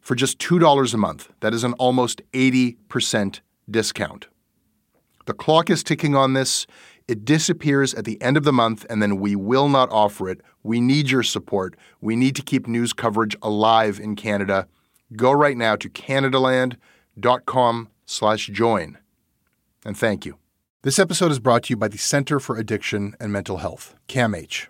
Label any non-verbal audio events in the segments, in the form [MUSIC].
for just $2 a month. That is an almost 80% discount. The clock is ticking on this. It disappears at the end of the month, and then we will not offer it. We need your support. We need to keep news coverage alive in Canada. Go right now to canadaland.com slash join. And thank you. This episode is brought to you by the Center for Addiction and Mental Health, CAMH.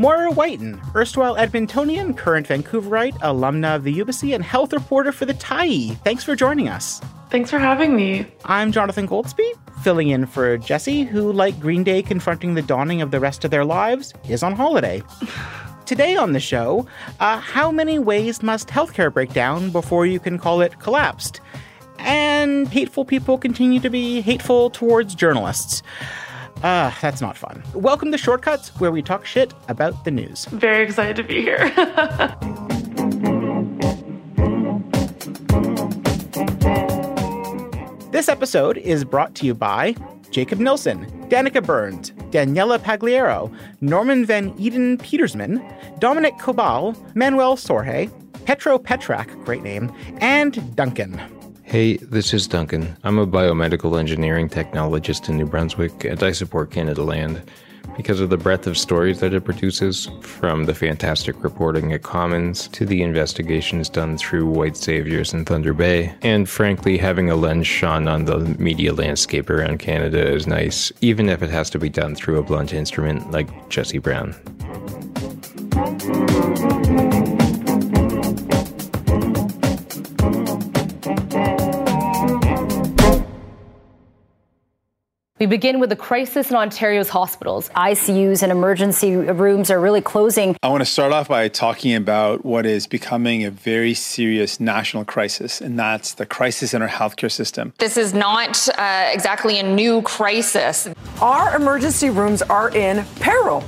Moira Wyton, erstwhile Edmontonian, current Vancouverite, alumna of the UBC, and health reporter for the Tyee. Thanks for joining us. Thanks for having me. I'm Jonathan Goldsbie, filling in for Jesse, who, like Green Day confronting the dawning of the rest of their lives, is on holiday. [LAUGHS] Today on the show, uh, how many ways must healthcare break down before you can call it collapsed? And hateful people continue to be hateful towards journalists. Ah, uh, that's not fun. Welcome to Shortcuts, where we talk shit about the news. Very excited to be here. [LAUGHS] this episode is brought to you by Jacob Nilsson, Danica Burns, Daniela Pagliero, Norman Van Eden Petersman, Dominic Cobal, Manuel Sorge, Petro Petrak, great name, and Duncan. Hey, this is Duncan. I'm a biomedical engineering technologist in New Brunswick, and I support Canada Land because of the breadth of stories that it produces, from the fantastic reporting at Commons to the investigations done through White Saviors in Thunder Bay. And frankly, having a lens shone on the media landscape around Canada is nice, even if it has to be done through a blunt instrument like Jesse Brown. Begin with the crisis in Ontario's hospitals. ICUs and emergency rooms are really closing. I want to start off by talking about what is becoming a very serious national crisis, and that's the crisis in our healthcare system. This is not uh, exactly a new crisis. Our emergency rooms are in peril.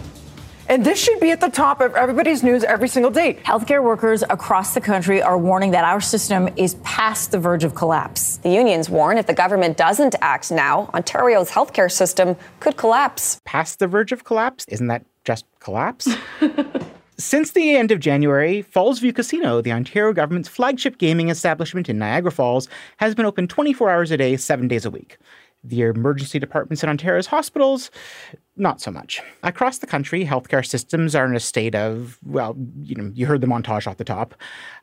And this should be at the top of everybody's news every single day. Healthcare workers across the country are warning that our system is past the verge of collapse. The unions warn if the government doesn't act now, Ontario's healthcare system could collapse. Past the verge of collapse? Isn't that just collapse? [LAUGHS] Since the end of January, Fallsview Casino, the Ontario government's flagship gaming establishment in Niagara Falls, has been open 24 hours a day, seven days a week. The emergency departments in Ontario's hospitals not so much. Across the country, healthcare systems are in a state of, well, you know, you heard the montage off the top.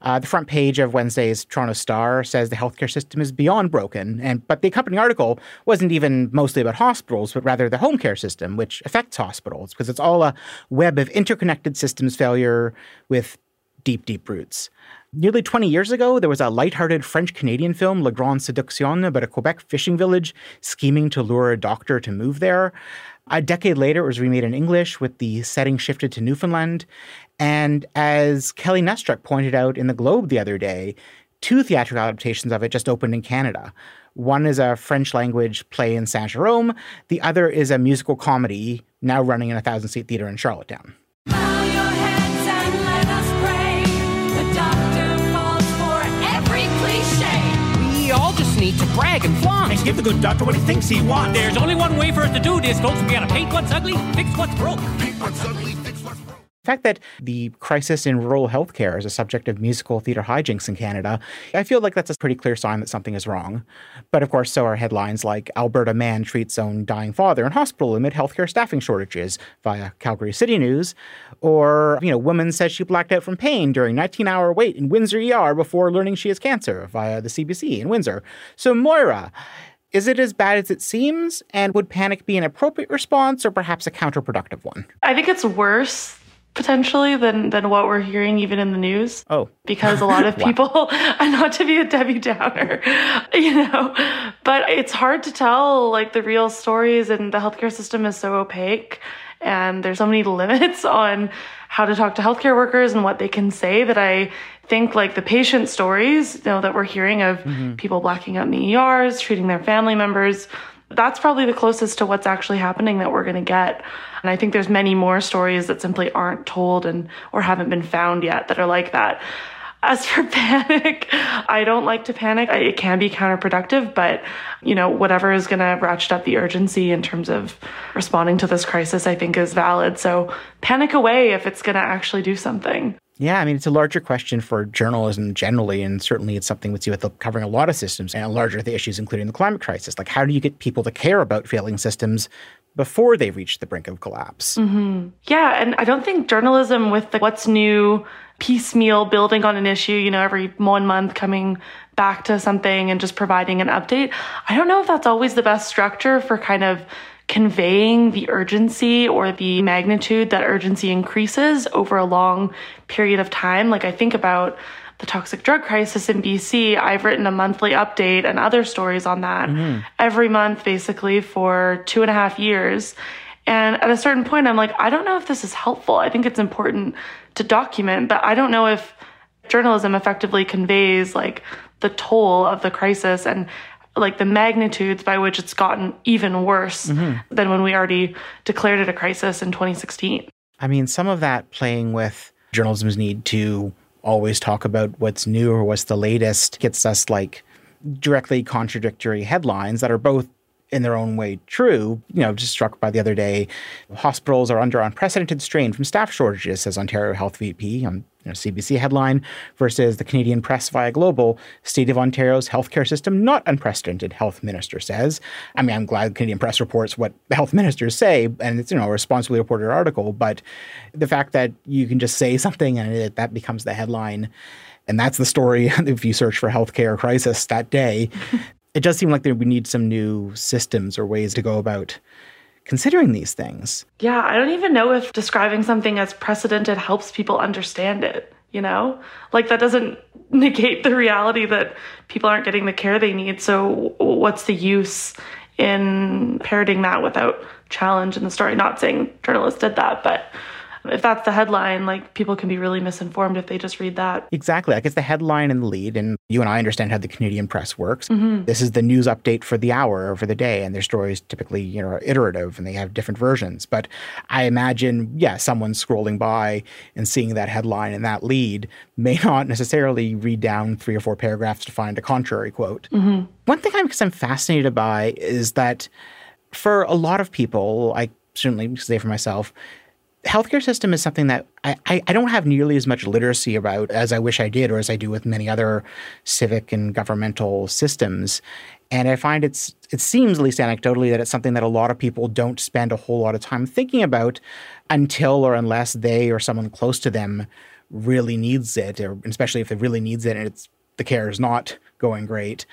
Uh, the front page of Wednesday's Toronto Star says the healthcare system is beyond broken, and but the accompanying article wasn't even mostly about hospitals, but rather the home care system, which affects hospitals because it's all a web of interconnected systems failure with deep, deep roots. Nearly 20 years ago, there was a light-hearted French Canadian film, La Grande Seduction, about a Quebec fishing village scheming to lure a doctor to move there. A decade later, it was remade in English with the setting shifted to Newfoundland. And as Kelly Nestruck pointed out in the Globe the other day, two theatrical adaptations of it just opened in Canada. One is a French language play in Saint Jerome, the other is a musical comedy now running in a thousand seat theater in Charlottetown. To brag and flaunt. And give the good doctor what he thinks he wants. There's only one way for us to do this, folks. We gotta paint what's ugly, fix what's broke. Paint what's ugly, fact that the crisis in rural healthcare is a subject of musical theater hijinks in Canada, I feel like that's a pretty clear sign that something is wrong. But of course, so are headlines like Alberta man treats own dying father in hospital amid healthcare staffing shortages via Calgary City News, or you know, woman says she blacked out from pain during 19-hour wait in Windsor ER before learning she has cancer via the CBC in Windsor. So Moira, is it as bad as it seems? And would panic be an appropriate response or perhaps a counterproductive one? I think it's worse potentially than than what we're hearing even in the news. Oh. Because a [LAUGHS] lot of Wow. people [LAUGHS] and not to be a Debbie Downer, [LAUGHS] you know, but it's hard to tell like the real stories and the healthcare system is so opaque and there's so many limits on how to talk to healthcare workers and what they can say that I think like the patient stories, you know, that we're hearing of mm-hmm. people blacking out in the ERs, treating their family members, that's probably the closest to what's actually happening that we're going to get. And I think there's many more stories that simply aren't told and or haven't been found yet that are like that. As for [LAUGHS] panic, I don't like to panic. It can be counterproductive, but you know, whatever is going to ratchet up the urgency in terms of responding to this crisis, I think is valid. So panic away if it's going to actually do something. Yeah, I mean, it's a larger question for journalism generally, and certainly it's something we see with covering a lot of systems and larger the issues, including the climate crisis. Like, how do you get people to care about failing systems before they reach the brink of collapse? hmm Yeah, and I don't think journalism with the what's new piecemeal building on an issue, you know, every one month coming back to something and just providing an update. I don't know if that's always the best structure for kind of conveying the urgency or the magnitude that urgency increases over a long period of time. Like I think about the toxic drug crisis in BC, I've written a monthly update and other stories on that mm-hmm. every month, basically, for two and a half years. And at a certain point, I'm like, I don't know if this is helpful. I think it's important to document, but I don't know if journalism effectively conveys like the toll of the crisis and like the magnitudes by which it's gotten even worse mm-hmm. than when we already declared it a crisis in 2016. I mean, some of that playing with journalism's need to always talk about what's new or what's the latest gets us like directly contradictory headlines that are both in their own way true. You know, just struck by the other day, hospitals are under unprecedented strain from staff shortages, says Ontario Health VP on you know, CBC headline, versus the Canadian Press via Global, State of Ontario's healthcare system not unprecedented, Health Minister says. I mean, I'm glad the Canadian Press reports what the health ministers say, and it's, you know, a responsibly reported article, but the fact that you can just say something and it, that becomes the headline, and that's the story [LAUGHS] if you search for healthcare crisis that day, it does seem like we need some new systems or ways to go about considering these things. Yeah, I don't even know if describing something as precedented helps people understand it, you know? Like that doesn't [LAUGHS] negate the reality that people aren't getting the care they need. So what's the use in parroting that without challenge in the story? Not saying journalists did that, but if that's the headline, like people can be really misinformed if they just read that. Exactly. Like it's the headline and the lead, and you and I understand how the Canadian press works. Mhm. This is the news update for the hour or for the day, and their stories typically, you know, are iterative and they have different versions. But I imagine, yeah, someone scrolling by and seeing that headline and that lead may [LAUGHS] not necessarily read down three or four paragraphs to find a contrary quote. Mhm. One thing I'm, because I'm fascinated by is that for a lot of people, I certainly say for myself, healthcare system is something that I, I, don't have nearly as much literacy about as I wish I did, or as I do with many other civic and governmental systems. And I find it's it seems, at least anecdotally, that it's something that a lot of people don't spend a whole lot of time thinking about until or unless they or someone close to them really needs it, or especially if it really needs it and it's the care is not going great.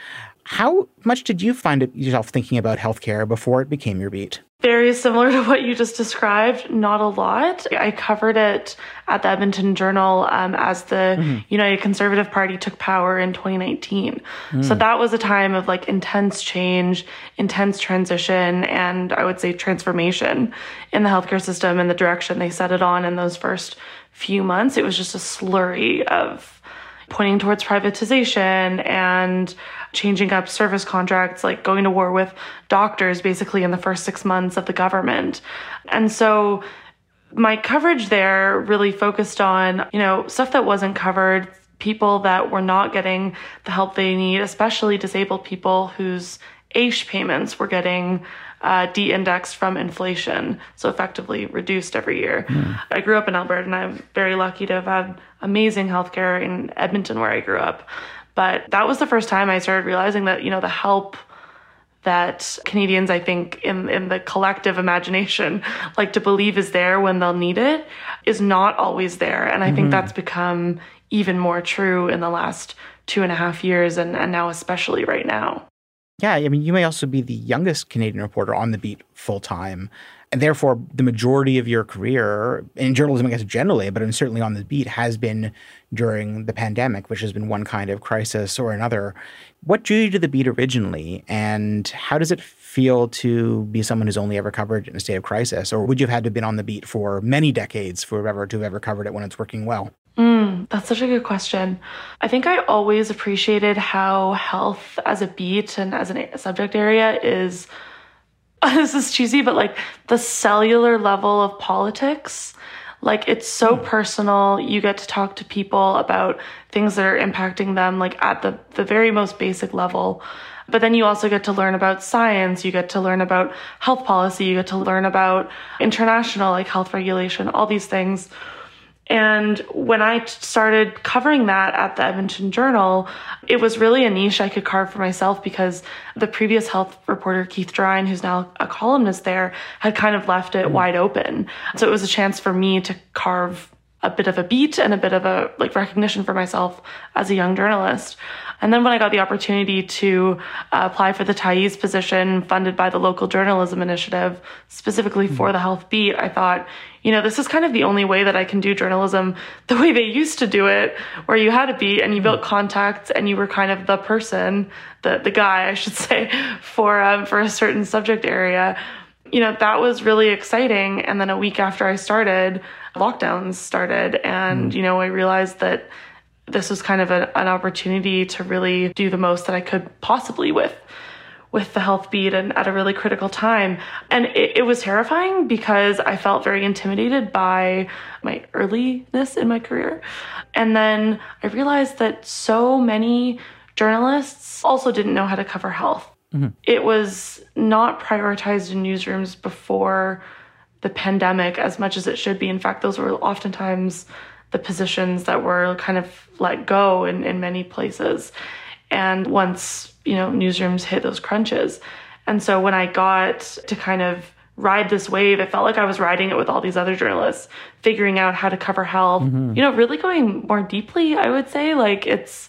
How much did you find yourself thinking about healthcare before it became your beat? Very similar to what you just described, not a lot. I covered it at the Edmonton Journal um, as the mm-hmm. United Conservative Party took power in 2019. Mm. So that was a time of like intense change, intense transition, and I would say transformation in the healthcare system and the direction they set it on in those first few months. It was just a slurry of pointing towards privatization and changing up service contracts, like going to war with doctors basically in the first six months of the government. And so my coverage there really focused on, you know, stuff that wasn't covered, people that were not getting the help they need, especially disabled people whose AISH payments were getting uh, de-indexed from inflation, so effectively reduced every year. Mm. I grew up in Alberta, and I'm very lucky to have had amazing healthcare in Edmonton, where I grew up. But that was the first time I started realizing that, you know, the help that Canadians, I think, in, in the collective imagination, like to believe is there when they'll need it, is not always there. And I mm-hmm. think that's become even more true in the last two and a half years, and, and now, especially right now. Yeah, I mean, you may also be the youngest Canadian reporter on the beat full time. And therefore, the majority of your career in journalism, I guess generally, but certainly on the beat, has been during the pandemic, which has been one kind of crisis or another. What drew you to the beat originally, and how does it feel to be someone who's only ever covered in a state of crisis? Or would you have had to have been on the beat for many decades forever to have ever covered it when it's working well? Mm, that's such a good question. I think I always appreciated how health as a beat and as a subject area is [LAUGHS] this is cheesy, but like the cellular level of politics. Like it's so mm. personal. You get to talk to people about things that are impacting them, like at the, the very most basic level. But then you also get to learn about science. You get to learn about health policy. You get to learn about international, like health regulation, all these things and when I started covering that at the Edmonton Journal, it was really a niche I could carve for myself because the previous health reporter, Keith Gerein, who's now a columnist there, had kind of left it mm. wide open. So it was a chance for me to carve a bit of a beat and a bit of a like recognition for myself as a young journalist. And then when I got the opportunity to uh, apply for the Tyee's position funded by the local journalism initiative, specifically for the health beat, I thought, you know, this is kind of the only way that I can do journalism [LAUGHS] the way they used to do it, where you had a beat and you built contacts and you were kind of the person, the the guy, I should [LAUGHS] say, for um, for a certain subject area. You know, that was really exciting. And then a week after I started, lockdowns started, and mm. you know, I realized that this was kind of a, an opportunity to really do the most that I could possibly with with the health beat and at a really critical time. And it, it, was terrifying because I felt very intimidated by my earliness in my career. And then I realized that so many journalists also didn't know how to cover health. Mm-hmm. It was not prioritized in newsrooms before the pandemic as much as it should be. In fact, those were oftentimes the positions that were kind of let go in, in many places. And once, you know, newsrooms hit those crunches. And so when I got to kind of ride this wave, it felt like I was riding it with all these other journalists, figuring out how to cover health, mm-hmm. you know, really going more deeply, I would say. Like it's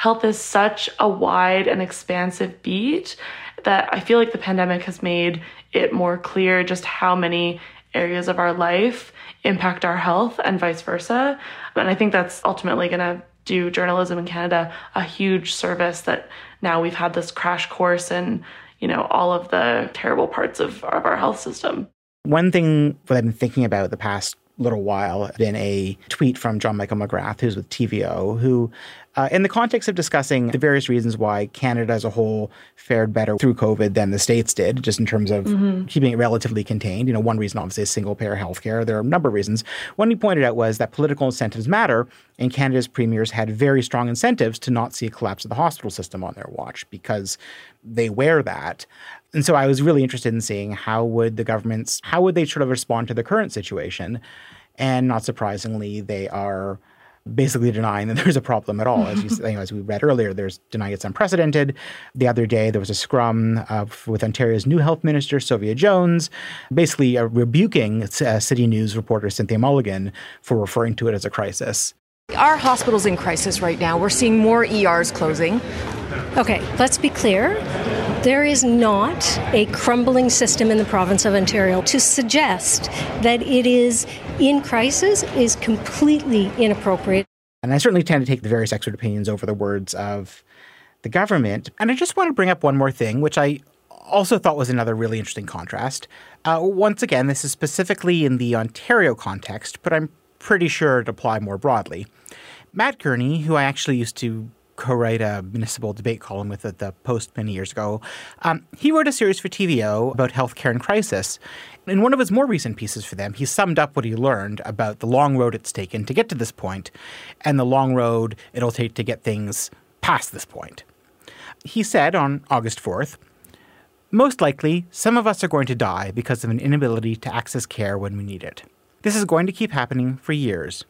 health is such a wide and expansive beat that I feel like the pandemic has made it more clear just how many areas of our life impact our health and vice versa. And I think that's ultimately going to do journalism in Canada a huge service that now we've had this crash course in, you know, all of the terrible parts of, of our health system. One thing that I've been thinking about the past little while been a tweet from John Michael McGrath, who's with TVO, who uh, in the context of discussing the various reasons why Canada as a whole fared better through COVID than the states did, just in terms of mm-hmm. keeping it relatively contained. You know, one reason obviously is single payer healthcare. There are a number of reasons. One he pointed out was that political incentives matter, and Canada's premiers had very strong incentives to not see a collapse of the hospital system on their watch because they wear that. And so I was really interested in seeing how would the governments, how would they sort of respond to the current situation? And not surprisingly, they are basically denying that [LAUGHS] there's a problem at all. As, you, [LAUGHS] as we read earlier, there's denying it's unprecedented. The other day, there was a scrum uh, with Ontario's new health minister, Sylvia Jones, basically uh, rebuking uh, City News reporter Cynthia Mulligan for referring to it as a crisis. Our hospital's in crisis right now. We're seeing more ERs closing. Okay, let's be clear. There is not a crumbling system in the province of Ontario. To suggest that it is in crisis is completely inappropriate. And I certainly tend to take the various expert opinions over the words of the government. And I just want to bring up one more thing, which I also thought was another really interesting contrast. Uh, once again, this is specifically in the Ontario context, but I'm pretty sure it apply more broadly. Matt Gurney, who I actually used to co-write a municipal debate column with at the Post many years ago. Um, he wrote a series for TVO about healthcare in crisis. In one of his more recent pieces for them, he summed up what he learned about the long road it's taken to get to this point and the long road it'll take to get things past this point. He said on August 4th, most likely, some of us are going to die because of an inability to access care when we need it. This is going to keep happening for years.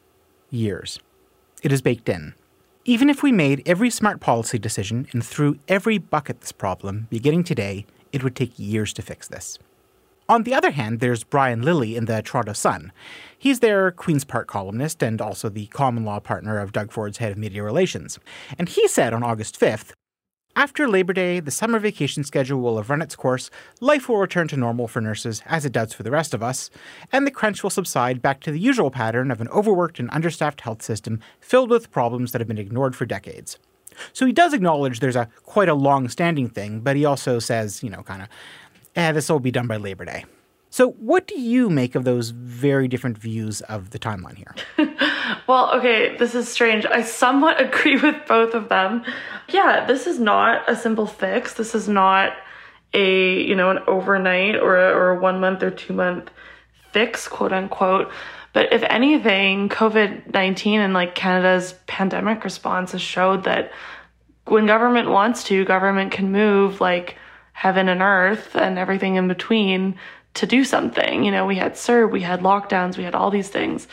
Years. It is baked in. Even if we made every smart policy decision and threw every buck at this problem beginning today, it would take years to fix this. On the other hand, there's Brian Lilley in the Toronto Sun. He's their Queen's Park columnist and also the common law partner of Doug Ford's head of media relations. And he said on August 5th after Labor Day, the summer vacation schedule will have run its course, life will return to normal for nurses, as it does for the rest of us, and the crunch will subside back to the usual pattern of an overworked and understaffed health system filled with problems that have been ignored for decades. So he does acknowledge there's a quite a long standing thing, but he also says, you know, kind of, eh, this will be done by Labor Day. So, what do you make of those very different views of the timeline here? [LAUGHS] well, okay, this is strange. I somewhat [LAUGHS] agree with both of them. Yeah, this is not a simple fix. This is not a, you know, an overnight or a, or a 1 month or 2 month fix, quote unquote. But if anything, COVID-19 and like Canada's pandemic response has showed that when government wants to, government can move like heaven and earth and everything in between to do something. You know, we had CERB, we had lockdowns, we had all these things.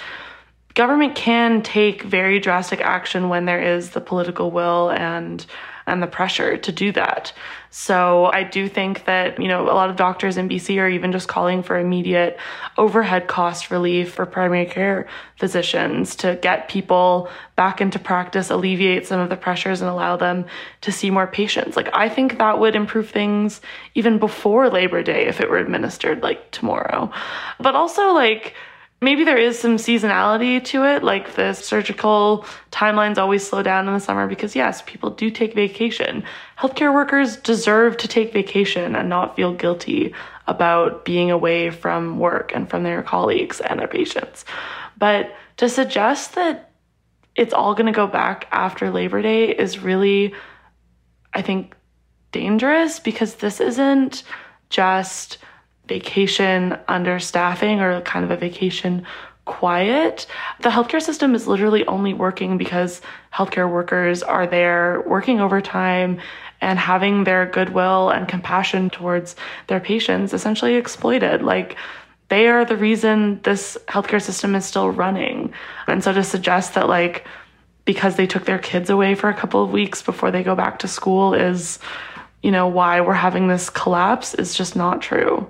Government can take very drastic action when there is the political will and and the pressure to do that. So I do think that, you know, a lot of doctors in BC are even just calling for immediate overhead cost relief for primary care physicians to get people back into practice, alleviate some of the pressures and allow them to see more patients. Like I think that would improve things even before Labor Day if it were administered like tomorrow. But also like Maybe there is some seasonality to it, like the surgical timelines always slow down in the summer because, yes, people do take vacation. Healthcare workers deserve to take vacation and not feel guilty about being away from work and from their colleagues and their patients. But to suggest that it's all going to go back after Labor Day is really, I think, dangerous because this isn't just vacation understaffing or kind of a vacation quiet. The healthcare system is literally only working because healthcare workers are there working overtime and having their goodwill and compassion towards their patients essentially exploited. Like, they are the reason this healthcare system is still running. And so to suggest that, like, because they took their kids away for a couple of weeks before they go back to school is, you know, why we're having this collapse is just not true.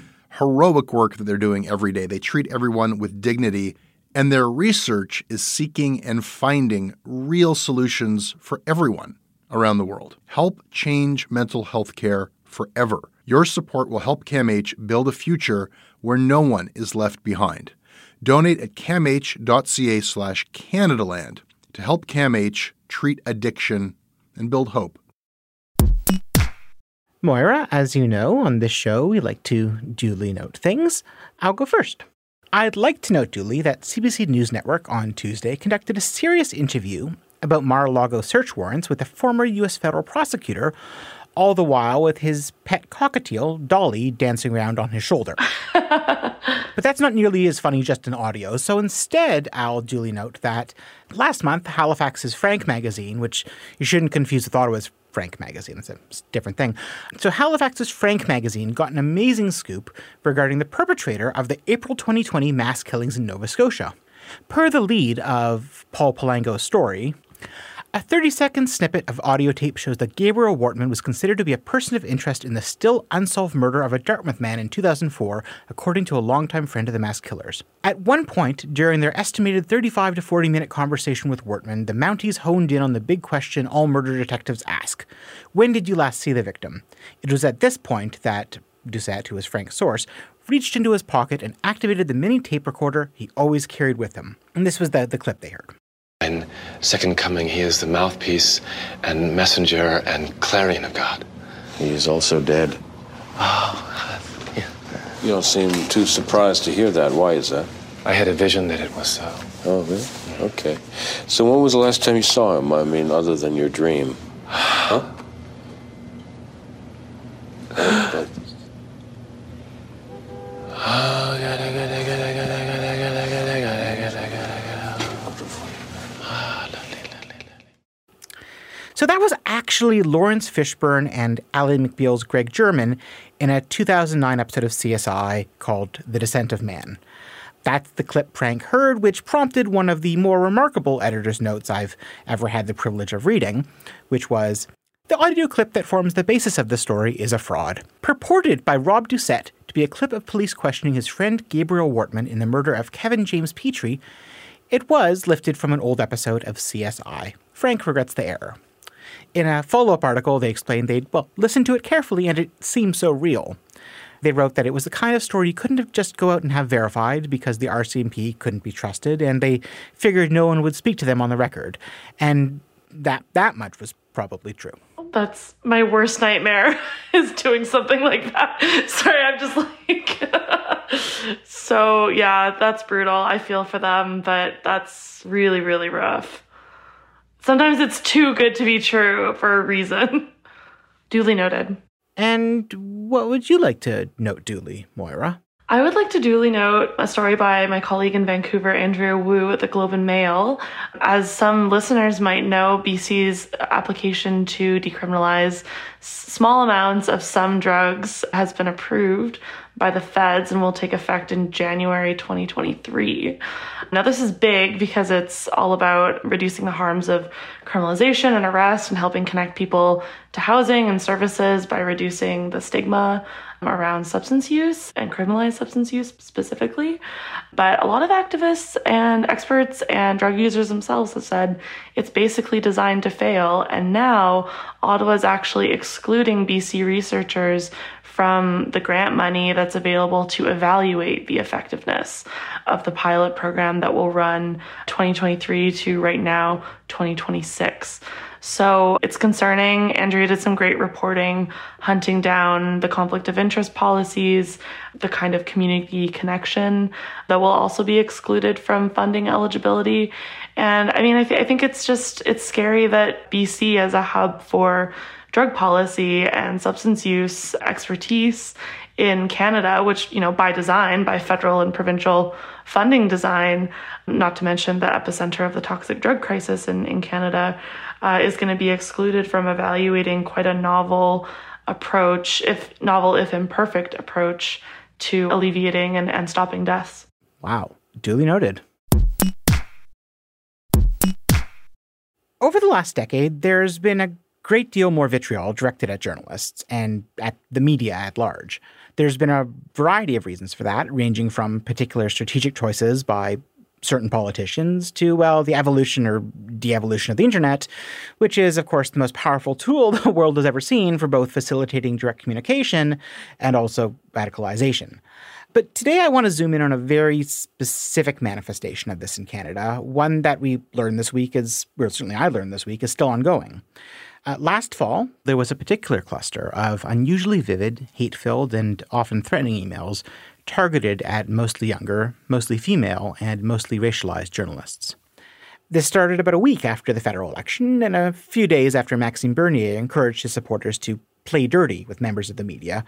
heroic work that they're doing every day. They treat everyone with dignity, and their research is seeking and finding real solutions for everyone around the world. Help change mental health care forever. Your support will help CAMH build a future where no one is left behind. Donate at camh.ca slash Canadaland to help CAMH treat addiction and build hope. Moira, as you know, on this show, we like to duly note things. I'll go first. I'd like to note duly that CBC News Network on Tuesday conducted a serious interview about Mar a Lago search warrants with a former U.S. federal prosecutor, all the while with his pet cockatiel, Dolly, dancing around on his shoulder. [LAUGHS] but that's not nearly as funny just in audio, so instead, I'll duly note that last month, Halifax's Frank magazine, which you shouldn't confuse with Ottawa's Frank magazine. It's a different thing. So, Halifax's Frank magazine got an amazing scoop regarding the perpetrator of the April 2020 mass killings in Nova Scotia. Per the lead of Paul Palango's story, a 30 second snippet of audio tape shows that Gabriel Wortman was considered to be a person of interest in the still unsolved murder of a Dartmouth man in 2004, according to a longtime friend of the mass killers. At one point, during their estimated 35 to 40 minute conversation with Wortman, the Mounties honed in on the big question all murder detectives ask When did you last see the victim? It was at this point that Doucette, who was Frank's source, reached into his pocket and activated the mini tape recorder he always carried with him. And this was the, the clip they heard. In Second Coming, he is the mouthpiece and messenger and clarion of God. He is also dead. Oh, yeah. You don't seem too surprised to hear that. Why is that? I had a vision that it was so. Oh, really? Okay. So when was the last time you saw him? I mean, other than your dream? Huh? Oh, gotta, gotta, gotta, gotta, gotta, gotta, So that was actually Laurence Fishburne and Ally McBeal's Greg Germann in a 2009 episode of CSI called The Descent of Man. That's the clip Frank heard, which prompted one of the more remarkable editor's notes I've ever had the privilege of reading, which was The audio clip that forms the basis of the story is a fraud. Purported by Rob Doucette to be a clip of police questioning his friend Gabriel Wortman in the murder of Kevin James Petrie, it was lifted from an old episode of CSI. Frank regrets the error. In a follow up article, they explained they'd, well, listened to it carefully and it seemed so real. They wrote that it was the kind of story you couldn't have just go out and have verified because the RCMP couldn't be trusted, and they figured no one would speak to them on the record. And that that much was probably true. That's my worst nightmare [LAUGHS] is doing something like that. [LAUGHS] Sorry, I'm just like [LAUGHS] So, yeah, that's brutal. I feel for them, but that's really really rough. Sometimes it's too good to be true for a reason. [LAUGHS] Duly noted. And what would you like to note duly, Moira? I would like to duly note a story by my colleague in Vancouver, Andrea Woo at the Globe and Mail. As some listeners might know, BC's application to decriminalize small amounts of some drugs has been approved by the feds and will take effect in January 2023. Now, this is big because it's all about reducing the harms of criminalization and arrest and helping connect people to housing and services by reducing the stigma around substance use and criminalized substance use specifically. But a lot of activists and experts and drug users themselves have said it's basically designed to fail. And now Ottawa is actually excluding BC researchers from the grant money that's available to evaluate the effectiveness of the pilot program that will run 2023 to right now 2026. So it's concerning. Andrea did some great reporting, hunting down the conflict of interest policies, the kind of community connection that will also be excluded from funding eligibility. And I mean, I, th- I think it's just, it's scary that BC as a hub for drug policy and substance use expertise in Canada, which, you know, by design, by federal and provincial funding design, not to mention the epicenter of the toxic drug crisis in, in Canada, uh, is going to be excluded from evaluating quite a novel approach, if novel, if imperfect approach to alleviating and, and stopping deaths. Wow. Duly noted. Over the last decade, there's been a great deal more vitriol directed at journalists and at the media at large. There's been a variety of reasons for that, ranging from particular strategic choices by certain politicians to, well, the evolution or de evolution of the internet, which is, of course, the most powerful tool [LAUGHS] the world has ever seen for both facilitating direct communication and also radicalization. But today I want to zoom in on a very specific manifestation of this in Canada, one that we learned this week is, or certainly I learned this week, is still ongoing. Uh, last fall, there was a particular cluster of unusually vivid, hate filled, and often threatening emails targeted at mostly younger, mostly female, and mostly racialized journalists. This started about a week after the federal election and a few days after Maxime Bernier encouraged his supporters to play dirty with members of the media,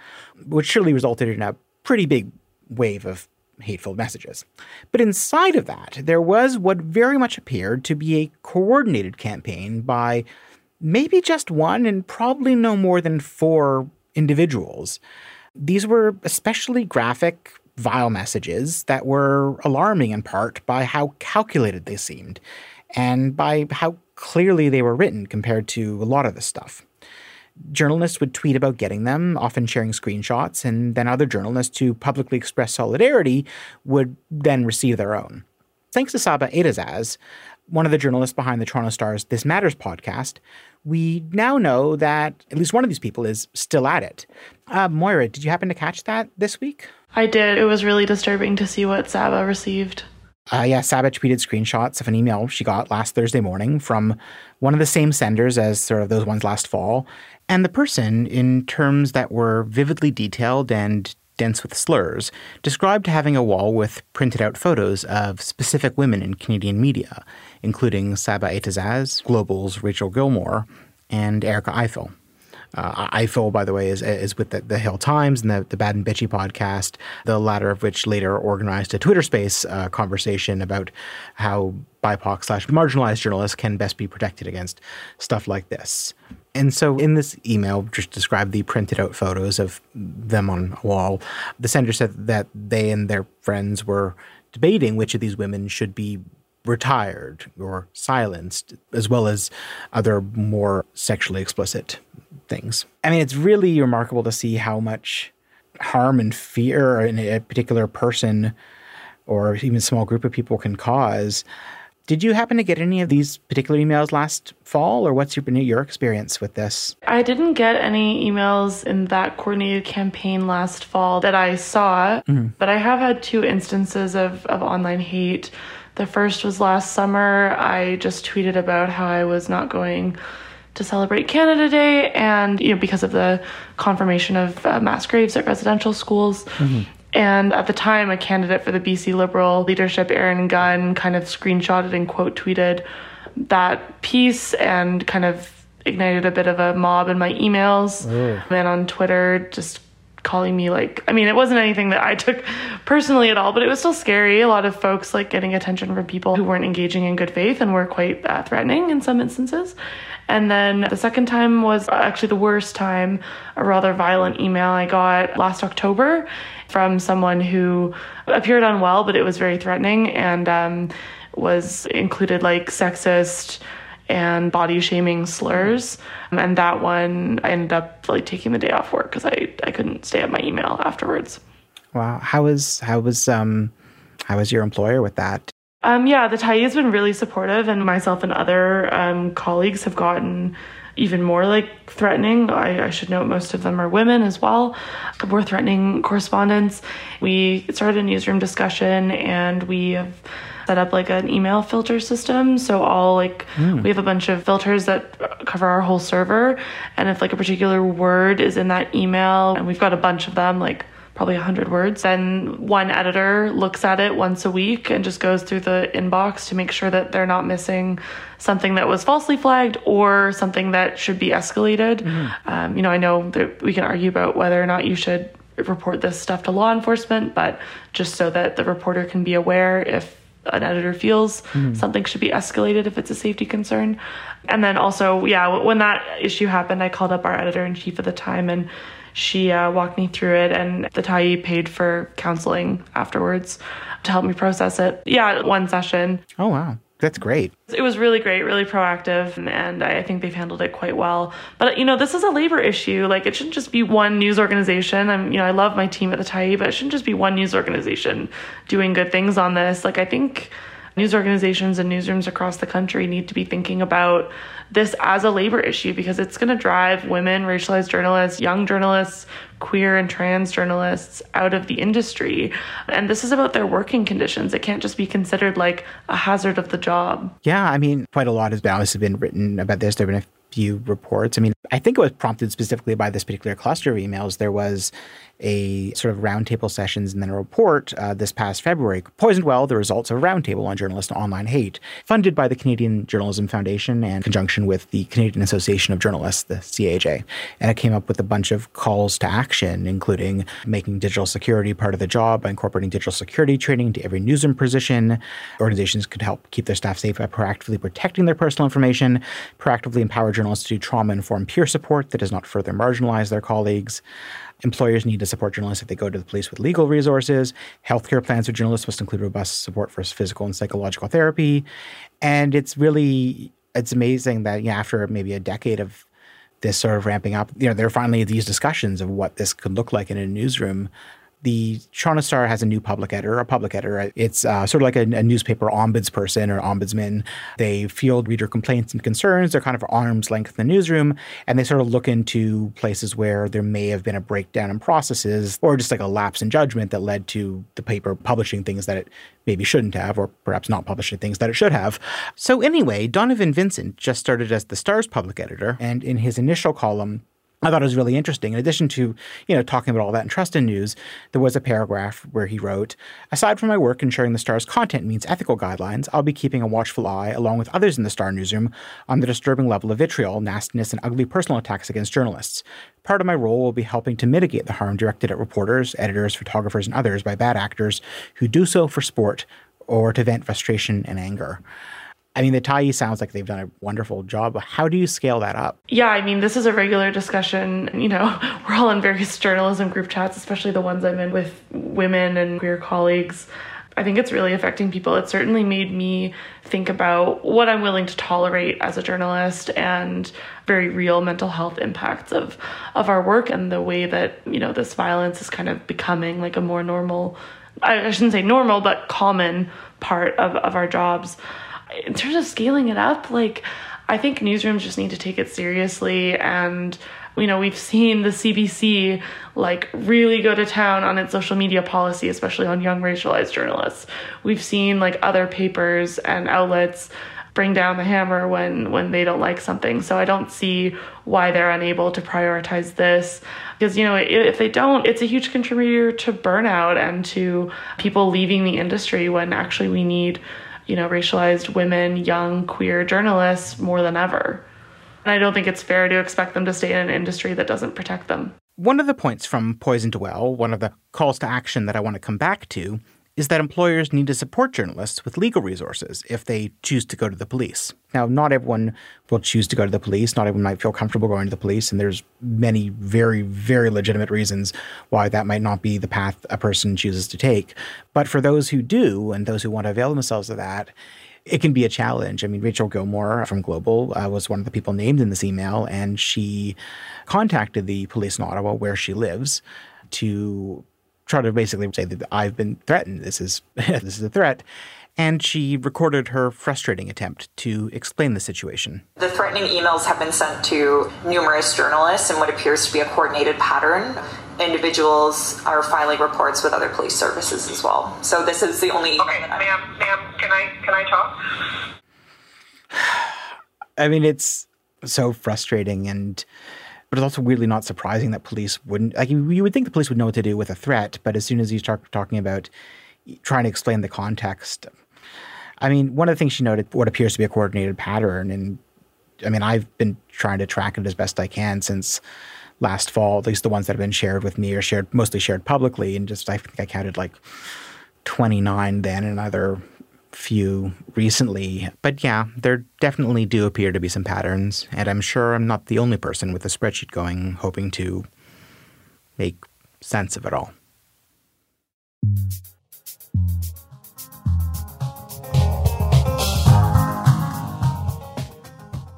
which surely resulted in a pretty big wave of hateful messages. But inside of that, there was what very much appeared to be a coordinated campaign by maybe just one and probably no more than four individuals these were especially graphic, vile messages that were alarming in part by how calculated they seemed and by how clearly they were written compared to a lot of this stuff. Journalists would tweet about getting them, often sharing screenshots, and then other journalists who publicly expressed solidarity would then receive their own. Thanks to Saba Eitizaz, one of the journalists behind the Toronto Star's This Matters podcast, we now know that at least one of these people is still at it. Uh, Moira, did you happen to catch that this week? I did. It was really disturbing to see what Saba received. Uh, yeah, Saba tweeted screenshots of an email she got last Thursday morning from one of the same senders as sort of those ones last fall. And the person, in terms that were vividly detailed and dense with slurs, described having a wall with printed out photos of specific women in Canadian media, including Saba Eitizaz, Global's Rachel Gilmore, and Erica Ifill. Uh, Ifill, by the way, is, is with the, the Hill Times and the, the Bad and Bitchy podcast, the latter of which later organized a Twitter space uh, conversation about how BIPOC slash marginalized journalists can best be protected against stuff like this. And so in this email, just described the printed out photos of them on a wall. The sender said that they and their friends were debating which of these women should be retired or silenced, as well as other more sexually explicit things. I mean, it's really remarkable to see how much harm and fear in a particular person or even a small group of people can cause. Did you happen to get any of these particular emails last fall, or what's your, your experience with this? I didn't get any emails in that coordinated campaign last fall that I saw, mm-hmm. but I have had two instances of, of online hate. The first was last summer. I just tweeted about how I was not going to celebrate Canada Day, and you know because of the confirmation of uh, mass graves at residential schools. Mm-hmm. And at the time, a candidate for the BC Liberal leadership, Aaron Gunn, kind of screenshotted and quote tweeted that piece and kind of ignited a bit of a mob in my emails. Mm. And on Twitter, just calling me like, I mean, it wasn't anything that I took personally at all, but it was still scary. A lot of folks like getting attention from people who weren't engaging in good faith and were quite uh, threatening in some instances. And then the second time was actually the worst time, a rather violent email I got last October from someone who appeared unwell, but it was very threatening and um, was included like sexist and body shaming slurs. And that one, I ended up like taking the day off work because I, I couldn't stay at my email afterwards. Wow. How was, how was, um, how was your employer with that? Um, yeah, the Tyee has been really supportive, and myself and other um, colleagues have gotten even more like threatening. I, I, should note most of them are women as well. We're threatening correspondence. We started a newsroom discussion, and we have set up like an email filter system. So all like mm. we have a bunch of filters that cover our whole server, and if like a particular word is in that email, and we've got a bunch of them, like probably 100 words. Then one editor looks at it once a week and just goes through the inbox to make sure that they're not missing something that was falsely flagged or something that should be escalated. Mm-hmm. Um, you know, I know that we can argue about whether or not you should report this stuff to law enforcement, but just so that the reporter can be aware if an editor feels mm-hmm. something should be escalated if it's a safety concern. And then also, yeah, when that issue happened, I called up our editor in chief at the time and she uh, walked me through it, and the Tyee paid for counseling afterwards to help me process it. Yeah, one session. Oh, wow. That's great. It was really great, really proactive, and I think they've handled it quite well. But you know, this is a labor issue. Like it shouldn't just be one news organization. I'm, you know, I love my team at the Tyee, but it shouldn't just be one news organization doing good things on this. Like I think news organizations and newsrooms across the country need to be thinking about this as a labor issue because it's going to drive women, racialized journalists, young journalists, queer and trans journalists out of the industry. And this is about their working conditions. It can't just be considered like a hazard of the job. Yeah, I mean, quite a lot has been written about this. There have been a few reports. I mean, I think it was prompted specifically by this particular cluster of emails. There was a sort of roundtable sessions and then a report uh, this past February, Poisoned Well, the results of a roundtable on journalist online hate, funded by the Canadian Journalism Foundation and conjunction with the Canadian Association of Journalists, the CAJ. And it came up with a bunch of calls to action, including making digital security part of the job by incorporating digital security training into every newsroom position. Organizations could help keep their staff safe by proactively protecting their personal information, proactively empower journalists to do trauma-informed peer support that does not further marginalize their colleagues. Employers need to support journalists if they go to the police with legal resources. Healthcare plans for journalists must include robust support for physical and psychological therapy. And it's really it's amazing that you know, after maybe a decade of this sort of ramping up, you know, there are finally these discussions of what this could look like in a newsroom the Toronto Star has a new public editor, a public editor. It's uh, sort of like a, a, newspaper ombudsperson or ombudsman. They field reader complaints and concerns. They're kind of arm's length in the newsroom, and they sort of look into places where there may have been a breakdown in processes or just like a lapse in judgment that led to the paper publishing things that it maybe shouldn't have, or perhaps not publishing things that it should have. So anyway, Donovan Vincent just started as the Star's public editor, and in his initial column, I thought it was really interesting. In addition to, you know, talking about all that in Trust in News, there was a paragraph where he wrote, "Aside from my work ensuring the Star's content meets ethical guidelines, I'll be keeping a watchful eye, along with others in the Star newsroom, on the disturbing level of vitriol, nastiness, and ugly personal attacks against journalists. Part of my role will be helping to mitigate the harm directed at reporters, editors, photographers, and others by bad actors who do so for sport or to vent frustration and anger." I mean, the Tyee sounds like they've done a wonderful job. How do you scale that up? Yeah, I mean, this is a regular discussion. You know, [LAUGHS] we're all in various journalism group chats, especially the ones I'm in with women and queer colleagues. I think it's really affecting people. It certainly made me think about what I'm willing to tolerate as a journalist and very real mental health impacts of of our work and the way that, you know, this violence is kind of becoming like a more normal I shouldn't say normal, but common part of, of our jobs in terms of scaling it up, like I think newsrooms just need to take it seriously and you know, we've seen the CBC like really go to town on its social media policy, especially on young racialized journalists. We've seen like other papers and outlets bring down the hammer when when they don't like something. So I don't see why they're unable to prioritize this because you know if they don't it's a huge contributor to burnout and to people leaving the industry when actually we need you know, racialized women, young queer journalists more than ever. And I don't think it's fair to expect them to stay in an industry that doesn't protect them. One of the points from Poisoned Well, one of the calls to action that I want to come back to, is that employers need to support journalists with legal resources if they choose to go to the police. Now, not everyone will choose to go to the police. Not everyone might feel comfortable going to the police, and there's many very, very legitimate reasons why that might not be the path a person chooses to take. But for those who do, and those who want to avail themselves of that, it can be a challenge. I mean, Rachel Gilmore from Global uh, was one of the people named in this email, and she contacted the police in Ottawa, where she lives, to try to basically say that I've been threatened. This is [LAUGHS] this is a threat. And she recorded her frustrating attempt to explain the situation. The threatening emails have been sent to numerous journalists in what appears to be a coordinated pattern. Individuals are filing reports with other police services as well. So this is the only. Okay, ma'am, ma'am, can I can I talk? [SIGHS] I mean, it's so frustrating and but it's also weirdly not surprising that police wouldn't like you, would think the police would know what to do with a threat, but as soon as you start talking about trying to explain the context, I mean, one of the things she noted what appears to be a coordinated pattern, and I mean, I've been trying to track it as best I can since last fall, at least the ones that have been shared with me or shared mostly shared publicly, and just I think I counted like 29 then, and another few recently. But yeah, there definitely do appear to be some patterns, and I'm sure I'm not the only person with a spreadsheet going, hoping to make sense of it all.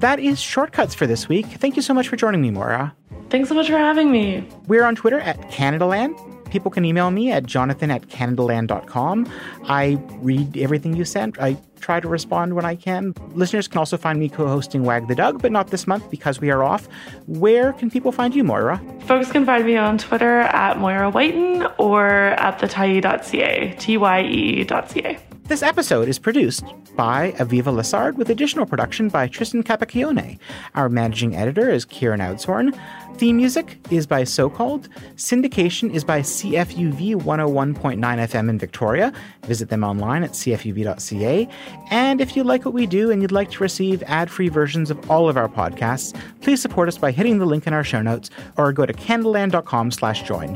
That is Shortcuts for this week. Thank you so much for joining me, Moira. Thanks so much for having me. We're on Twitter at CanadaLand. People can email me at jonathan at canadaland.com. I read everything you send. I try to respond when I can. Listeners can also find me co hosting Wag the Dog, but not this month because we are off. Where can people find you, Moira? Folks can find me on Twitter at Moira Wyton or at the T Y E.ca. This episode is produced by Aviva Lessard with additional production by Tristan Capacchione. Our managing editor is Kieran Oudshoorn. Theme music is by So Called. Syndication is by CFUV 101.9 FM in Victoria. Visit them online at cfuv.ca. And if you like what we do and you'd like to receive ad free versions of all of our podcasts, please support us by hitting the link in our show notes or go to canadaland.com slash join.